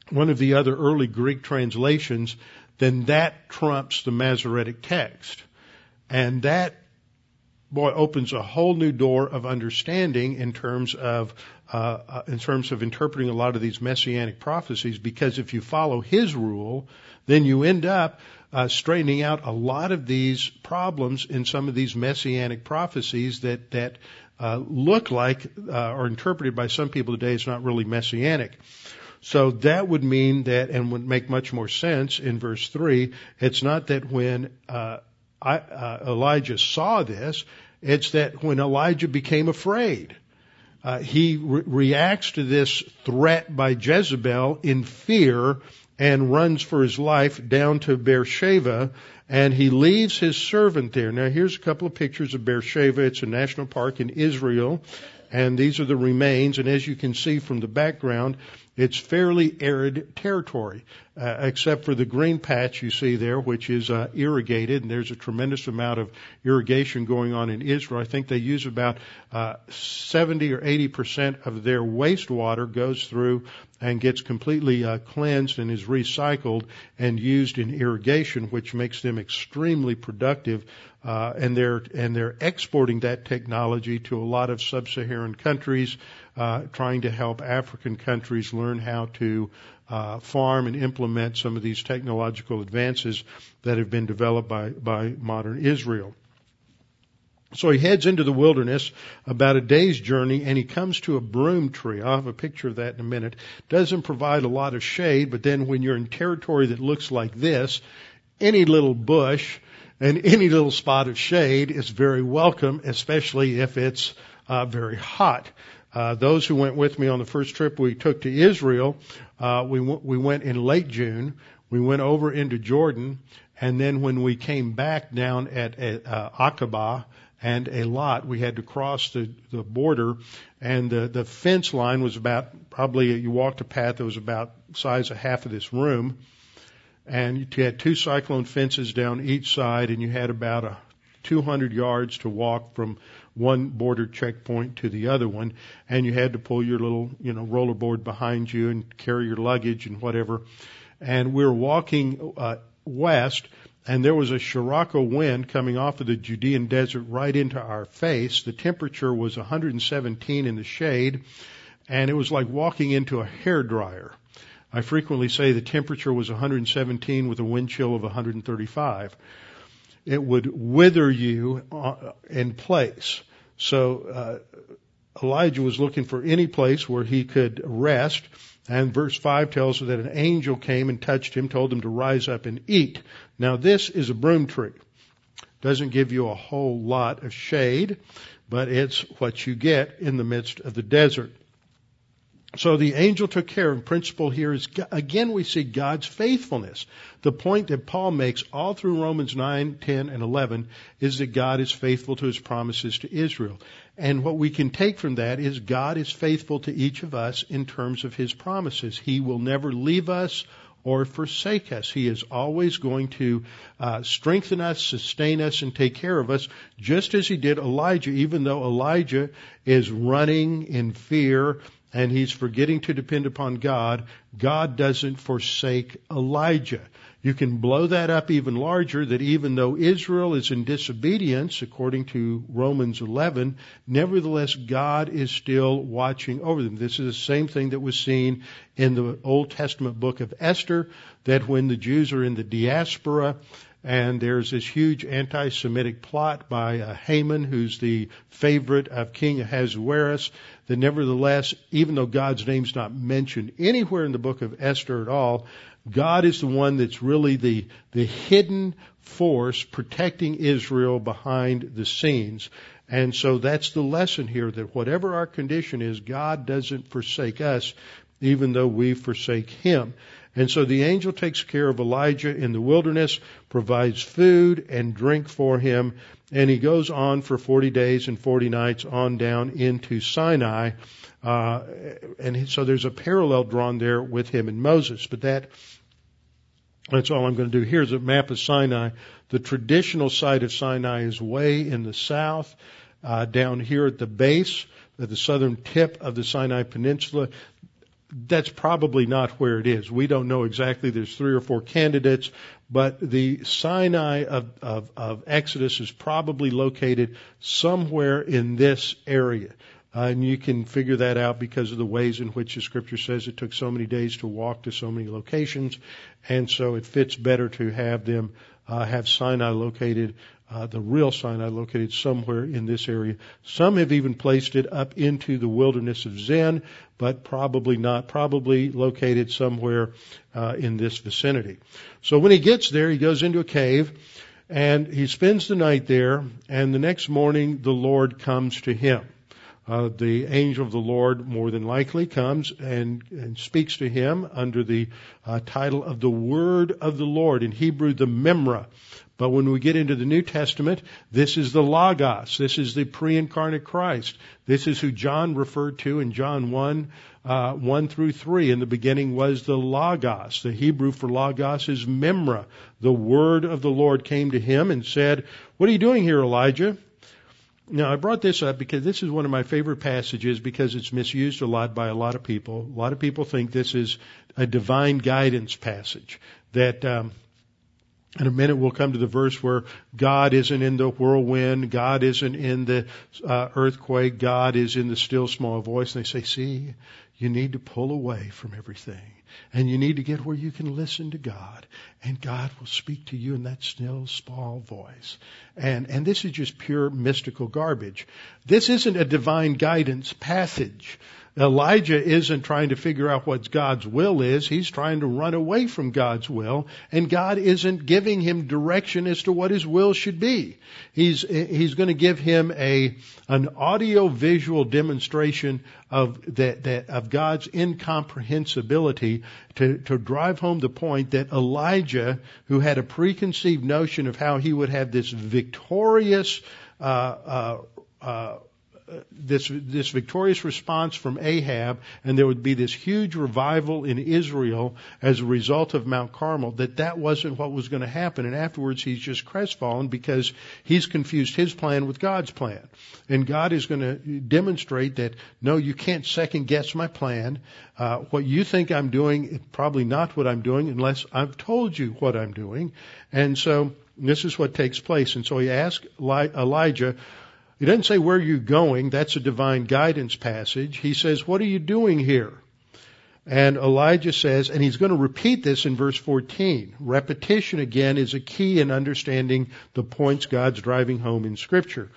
one of the other early Greek translations, then that trumps the Masoretic text. And that boy opens a whole new door of understanding in terms of uh, uh, in terms of interpreting a lot of these messianic prophecies because if you follow his rule then you end up uh, straightening out a lot of these problems in some of these messianic prophecies that that uh, look like uh, are interpreted by some people today as not really messianic. So that would mean that, and would make much more sense in verse three. It's not that when uh, I, uh, Elijah saw this, it's that when Elijah became afraid, uh, he re- reacts to this threat by Jezebel in fear and runs for his life down to Beersheba and he leaves his servant there. Now here's a couple of pictures of Beersheba. It's a national park in Israel and these are the remains and as you can see from the background it's fairly arid territory, uh, except for the green patch you see there, which is uh, irrigated, and there's a tremendous amount of irrigation going on in Israel. I think they use about uh, 70 or 80 percent of their wastewater goes through and gets completely uh, cleansed and is recycled and used in irrigation, which makes them extremely productive. Uh, and they're and they're exporting that technology to a lot of sub-Saharan countries uh, trying to help African countries learn how to uh, farm and implement some of these technological advances that have been developed by, by modern Israel. So he heads into the wilderness about a day's journey and he comes to a broom tree. I'll have a picture of that in a minute. Doesn't provide a lot of shade, but then when you're in territory that looks like this, any little bush and <laughs> any little spot of shade is very welcome, especially if it's uh, very hot. Uh, those who went with me on the first trip we took to Israel, uh, we w- we went in late June. We went over into Jordan, and then when we came back down at uh, Aqaba and Eilat, we had to cross the the border, and the the fence line was about probably you walked a path that was about size of half of this room, and you had two cyclone fences down each side, and you had about a 200 yards to walk from one border checkpoint to the other one, and you had to pull your little, you know, rollerboard behind you and carry your luggage and whatever. And we were walking uh, west, and there was a Scirocco wind coming off of the Judean desert right into our face. The temperature was 117 in the shade, and it was like walking into a hair dryer. I frequently say the temperature was 117 with a wind chill of 135 it would wither you uh, in place. So uh, Elijah was looking for any place where he could rest. And verse 5 tells us that an angel came and touched him, told him to rise up and eat. Now this is a broom tree. Doesn't give you a whole lot of shade, but it's what you get in the midst of the desert. So the angel took care. And principle here is again we see God's faithfulness. The point that Paul makes all through Romans 9, 10, and 11 is that God is faithful to his promises to Israel. And what we can take from that is God is faithful to each of us in terms of his promises. He will never leave us or forsake us. He is always going to uh, strengthen us, sustain us, and take care of us, just as he did Elijah, even though Elijah is running in fear and he's forgetting to depend upon God, God doesn't forsake Elijah. You can blow that up even larger that even though Israel is in disobedience, according to Romans 11, nevertheless God is still watching over them. This is the same thing that was seen in the Old Testament book of Esther, that when the Jews are in the diaspora, and there's this huge anti-Semitic plot by uh, Haman, who's the favorite of King Ahasuerus, that nevertheless, even though God's name's not mentioned anywhere in the book of Esther at all, God is the one that's really the, the hidden force protecting Israel behind the scenes. And so that's the lesson here that whatever our condition is, God doesn't forsake us, even though we forsake Him. And so the angel takes care of Elijah in the wilderness, provides food and drink for him, and he goes on for 40 days and 40 nights on down into Sinai. Uh, and so there's a parallel drawn there with him and Moses. But that that's all I'm going to do. Here's a map of Sinai. The traditional site of Sinai is way in the south, uh, down here at the base, at the southern tip of the Sinai Peninsula. That's probably not where it is. We don't know exactly. There's three or four candidates, but the Sinai of, of, of Exodus is probably located somewhere in this area. Uh, and you can figure that out because of the ways in which the scripture says it took so many days to walk to so many locations. And so it fits better to have them uh, have Sinai located, uh, the real Sinai located somewhere in this area. Some have even placed it up into the wilderness of Zin, but probably not, probably located somewhere uh, in this vicinity. So when he gets there, he goes into a cave and he spends the night there, and the next morning the Lord comes to him uh, the angel of the Lord more than likely comes and, and speaks to him under the uh, title of the Word of the Lord. In Hebrew, the Memra. But when we get into the New Testament, this is the Logos. This is the pre-incarnate Christ. This is who John referred to in John 1, uh, 1 through 3. In the beginning was the Logos. The Hebrew for Logos is Memra. The Word of the Lord came to him and said, What are you doing here, Elijah? Now, I brought this up because this is one of my favorite passages because it's misused a lot by a lot of people. A lot of people think this is a divine guidance passage. That um, in a minute we'll come to the verse where God isn't in the whirlwind, God isn't in the uh, earthquake, God is in the still small voice. And they say, see, you need to pull away from everything and you need to get where you can listen to God and God will speak to you in that still small voice. And, and this is just pure mystical garbage. This isn't a divine guidance passage. Elijah isn't trying to figure out what God's will is. He's trying to run away from God's will, and God isn't giving him direction as to what his will should be. He's, he's going to give him a, an audio visual demonstration of that, that, of God's incomprehensibility to, to drive home the point that Elijah, who had a preconceived notion of how he would have this victorious, uh, uh, uh, this this victorious response from Ahab, and there would be this huge revival in Israel as a result of Mount Carmel. That that wasn't what was going to happen, and afterwards he's just crestfallen because he's confused his plan with God's plan, and God is going to demonstrate that no, you can't second guess my plan. Uh, what you think I'm doing is probably not what I'm doing unless I've told you what I'm doing, and so. This is what takes place. And so he asked Elijah, he doesn't say where are you're going. That's a divine guidance passage. He says, what are you doing here? And Elijah says, and he's going to repeat this in verse 14. Repetition again is a key in understanding the points God's driving home in scripture.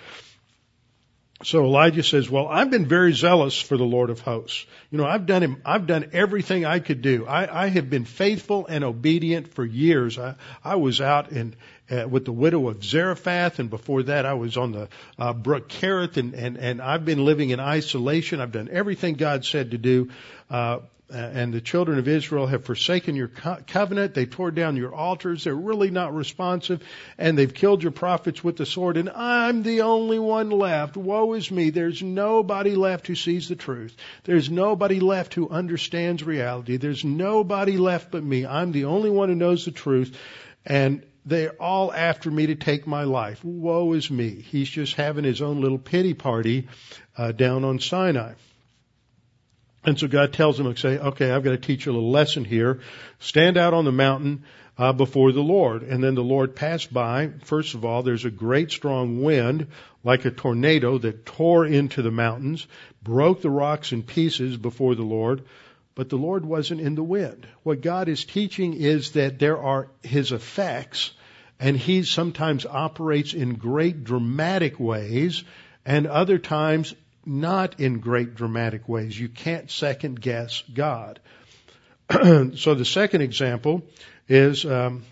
So Elijah says, well, I've been very zealous for the Lord of hosts. You know, I've done him, I've done everything I could do. I, I have been faithful and obedient for years. I, I was out in, uh, with the widow of Zarephath, and before that I was on the uh, brook Kerith, and, and, and I've been living in isolation. I've done everything God said to do. Uh, and the children of Israel have forsaken your co- covenant. They tore down your altars. They're really not responsive. And they've killed your prophets with the sword. And I'm the only one left. Woe is me. There's nobody left who sees the truth. There's nobody left who understands reality. There's nobody left but me. I'm the only one who knows the truth. And they're all after me to take my life. Woe is me. He's just having his own little pity party uh, down on Sinai. And so God tells him, say, okay, I've got to teach you a little lesson here. Stand out on the mountain uh, before the Lord. And then the Lord passed by. First of all, there's a great strong wind, like a tornado, that tore into the mountains, broke the rocks in pieces before the Lord. But the Lord wasn't in the wind. What God is teaching is that there are His effects, and He sometimes operates in great dramatic ways, and other times not in great dramatic ways. You can't second guess God. <clears throat> so the second example is um,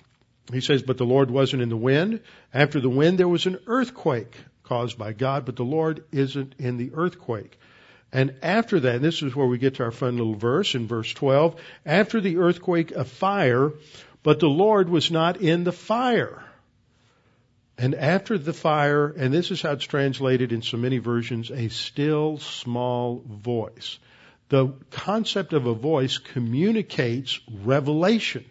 he says, but the Lord wasn't in the wind. After the wind, there was an earthquake caused by God, but the Lord isn't in the earthquake. And after that, and this is where we get to our fun little verse in verse 12. After the earthquake, a fire, but the Lord was not in the fire. And after the fire, and this is how it's translated in so many versions, a still small voice. The concept of a voice communicates revelation.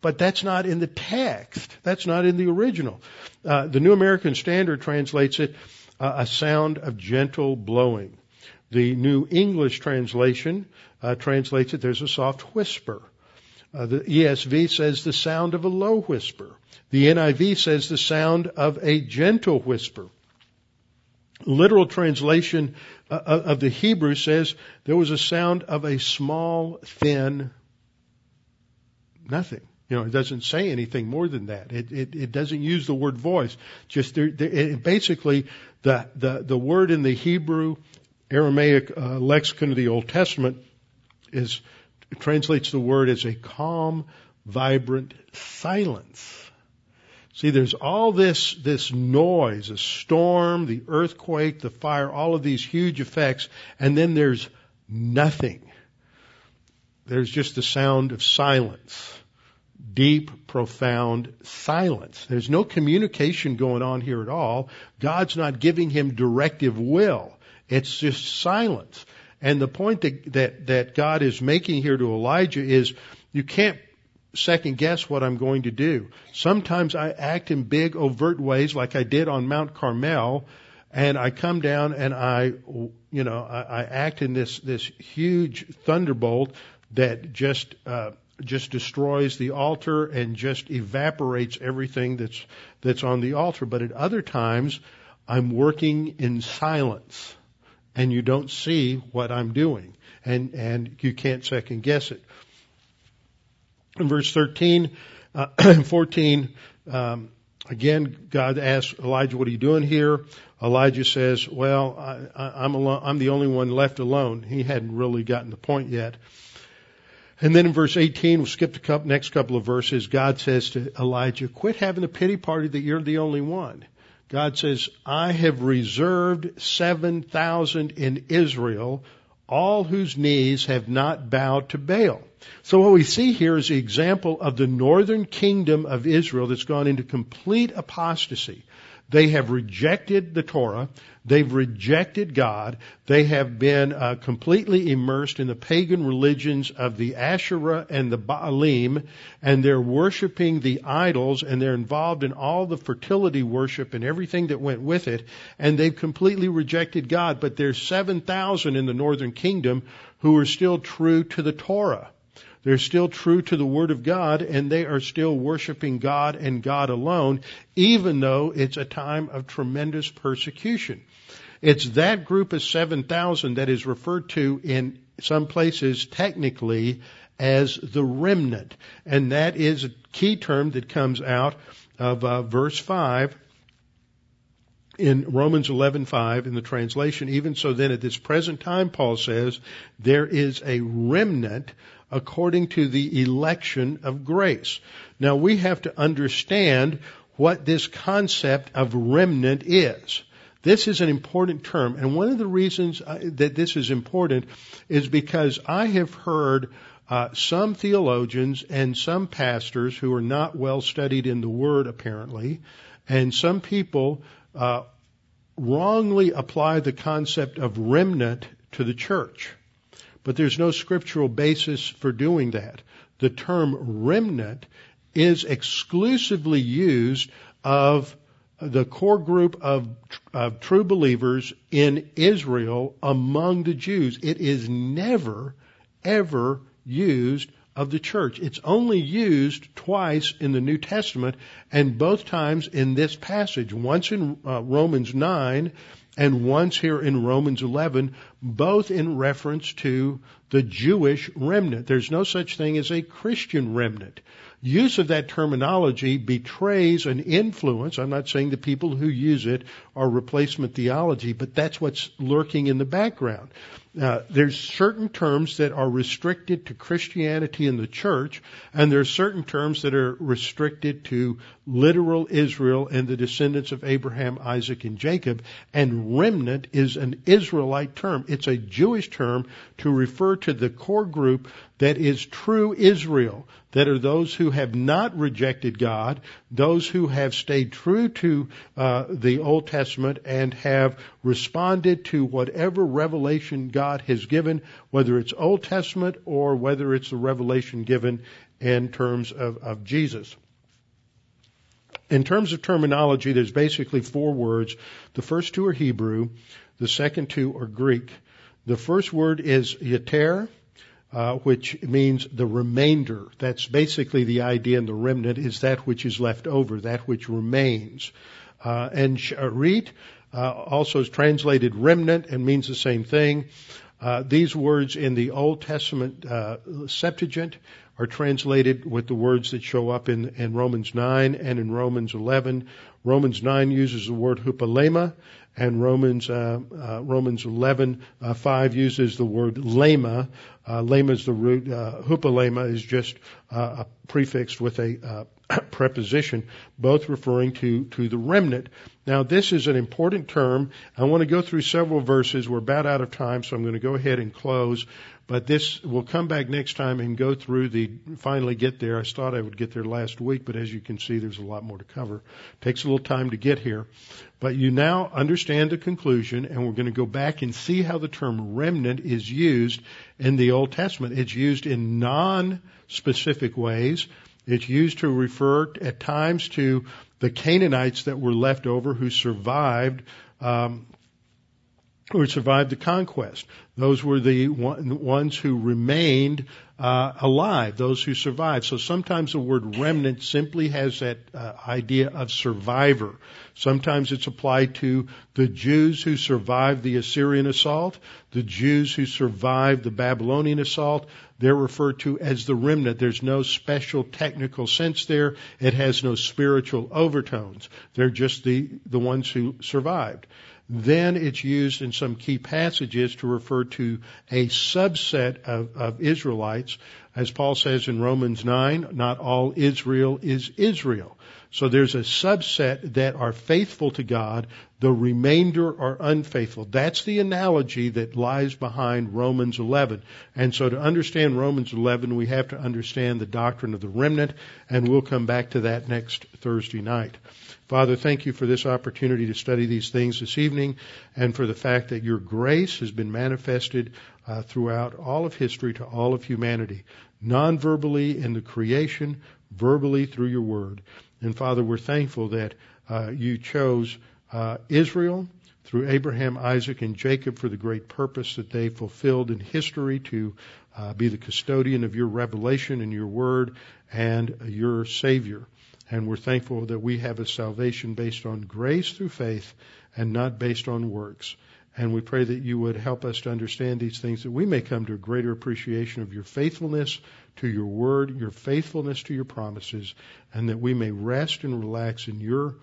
But that's not in the text. That's not in the original. Uh, the New American Standard translates it uh, a sound of gentle blowing. The New English translation uh, translates it there's a soft whisper. Uh, the ESV says the sound of a low whisper. The NIV says the sound of a gentle whisper. Literal translation uh, of the Hebrew says there was a sound of a small, thin, nothing. You know, it doesn't say anything more than that. It, it, it doesn't use the word voice. Just there, there, it, basically, the, the, the word in the Hebrew Aramaic uh, lexicon of the Old Testament is translates the word as a calm, vibrant silence. See, there's all this, this noise, a storm, the earthquake, the fire, all of these huge effects, and then there's nothing. There's just the sound of silence deep, profound silence. There's no communication going on here at all. God's not giving him directive will. It's just silence. And the point that, that, that God is making here to Elijah is you can't second guess what I'm going to do. Sometimes I act in big overt ways like I did on Mount Carmel and I come down and I, you know, I, I act in this, this huge thunderbolt that just, uh, just destroys the altar and just evaporates everything that's that's on the altar. But at other times, I'm working in silence, and you don't see what I'm doing, and and you can't second guess it. In verse 13, uh, <clears throat> 14, um, again, God asks Elijah, "What are you doing here?" Elijah says, "Well, I, I'm alone, I'm the only one left alone." He hadn't really gotten the point yet. And then in verse 18, we'll skip the couple, next couple of verses. God says to Elijah, quit having a pity party that you're the only one. God says, I have reserved 7,000 in Israel, all whose knees have not bowed to Baal. So what we see here is the example of the northern kingdom of Israel that's gone into complete apostasy. They have rejected the Torah. They've rejected God. They have been uh, completely immersed in the pagan religions of the Asherah and the Baalim, and they're worshiping the idols, and they're involved in all the fertility worship and everything that went with it, and they've completely rejected God. But there's 7,000 in the northern kingdom who are still true to the Torah. They're still true to the Word of God and they are still worshiping God and God alone, even though it's a time of tremendous persecution. It's that group of 7,000 that is referred to in some places technically as the remnant. And that is a key term that comes out of uh, verse 5 in Romans 11:5 in the translation even so then at this present time Paul says there is a remnant according to the election of grace. Now we have to understand what this concept of remnant is. This is an important term, and one of the reasons uh, that this is important is because I have heard uh, some theologians and some pastors who are not well studied in the Word, apparently, and some people uh, wrongly apply the concept of remnant to the church. But there's no scriptural basis for doing that. The term remnant is exclusively used of the core group of, of true believers in Israel among the Jews. It is never, ever used of the church. It's only used twice in the New Testament and both times in this passage. Once in uh, Romans 9 and once here in Romans 11, both in reference to the Jewish remnant. There's no such thing as a Christian remnant. Use of that terminology betrays an influence. I'm not saying the people who use it are replacement theology, but that's what's lurking in the background. Uh, there's certain terms that are restricted to Christianity and the church, and there's certain terms that are restricted to literal Israel and the descendants of Abraham, Isaac, and Jacob. And remnant is an Israelite term. It's a Jewish term to refer to the core group that is true Israel, that are those who have not rejected God, those who have stayed true to uh, the Old Testament and have responded to whatever revelation God has given, whether it's Old Testament or whether it's the revelation given in terms of, of Jesus. In terms of terminology, there's basically four words. The first two are Hebrew. The second two are Greek. The first word is yater, uh, which means the remainder. That's basically the idea in the remnant is that which is left over, that which remains. Uh, and sharit uh, also is translated remnant and means the same thing. Uh, these words in the Old Testament uh, Septuagint are translated with the words that show up in, in Romans 9 and in Romans 11. Romans 9 uses the word hupalema, and Romans uh, uh, Romans 11 uh, 5 uses the word lema. Uh, lema is the root. Uh, hupalema is just uh, prefixed with a uh, <clears throat> preposition, both referring to to the remnant. Now, this is an important term. I want to go through several verses. We're about out of time, so I'm going to go ahead and close. But this, we'll come back next time and go through the, finally get there. I thought I would get there last week, but as you can see, there's a lot more to cover. Takes a little time to get here. But you now understand the conclusion, and we're going to go back and see how the term remnant is used in the Old Testament. It's used in non-specific ways. It's used to refer at times to the Canaanites that were left over who survived um, who survived the conquest. Those were the ones who remained uh, alive, those who survived. So sometimes the word remnant simply has that uh, idea of survivor. Sometimes it's applied to the Jews who survived the Assyrian assault, the Jews who survived the Babylonian assault. They're referred to as the remnant. There's no special technical sense there. It has no spiritual overtones. They're just the, the ones who survived. Then it's used in some key passages to refer to a subset of, of Israelites. As Paul says in Romans 9, not all Israel is Israel. So there's a subset that are faithful to God, the remainder are unfaithful. That's the analogy that lies behind Romans 11. And so to understand Romans 11, we have to understand the doctrine of the remnant, and we'll come back to that next Thursday night. Father, thank you for this opportunity to study these things this evening and for the fact that your grace has been manifested uh, throughout all of history to all of humanity, non-verbally in the creation, verbally through your word. And Father, we're thankful that uh, you chose uh, Israel through Abraham, Isaac, and Jacob for the great purpose that they fulfilled in history to uh, be the custodian of your revelation and your word and your Savior. And we're thankful that we have a salvation based on grace through faith and not based on works. And we pray that you would help us to understand these things, that we may come to a greater appreciation of your faithfulness to your word, your faithfulness to your promises, and that we may rest and relax in your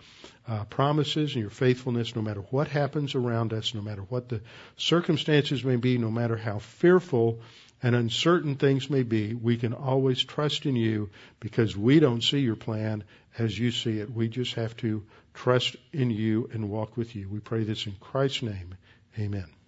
uh, promises and your faithfulness no matter what happens around us, no matter what the circumstances may be, no matter how fearful and uncertain things may be, we can always trust in you because we don't see your plan as you see it. We just have to trust in you and walk with you. We pray this in Christ's name. Amen.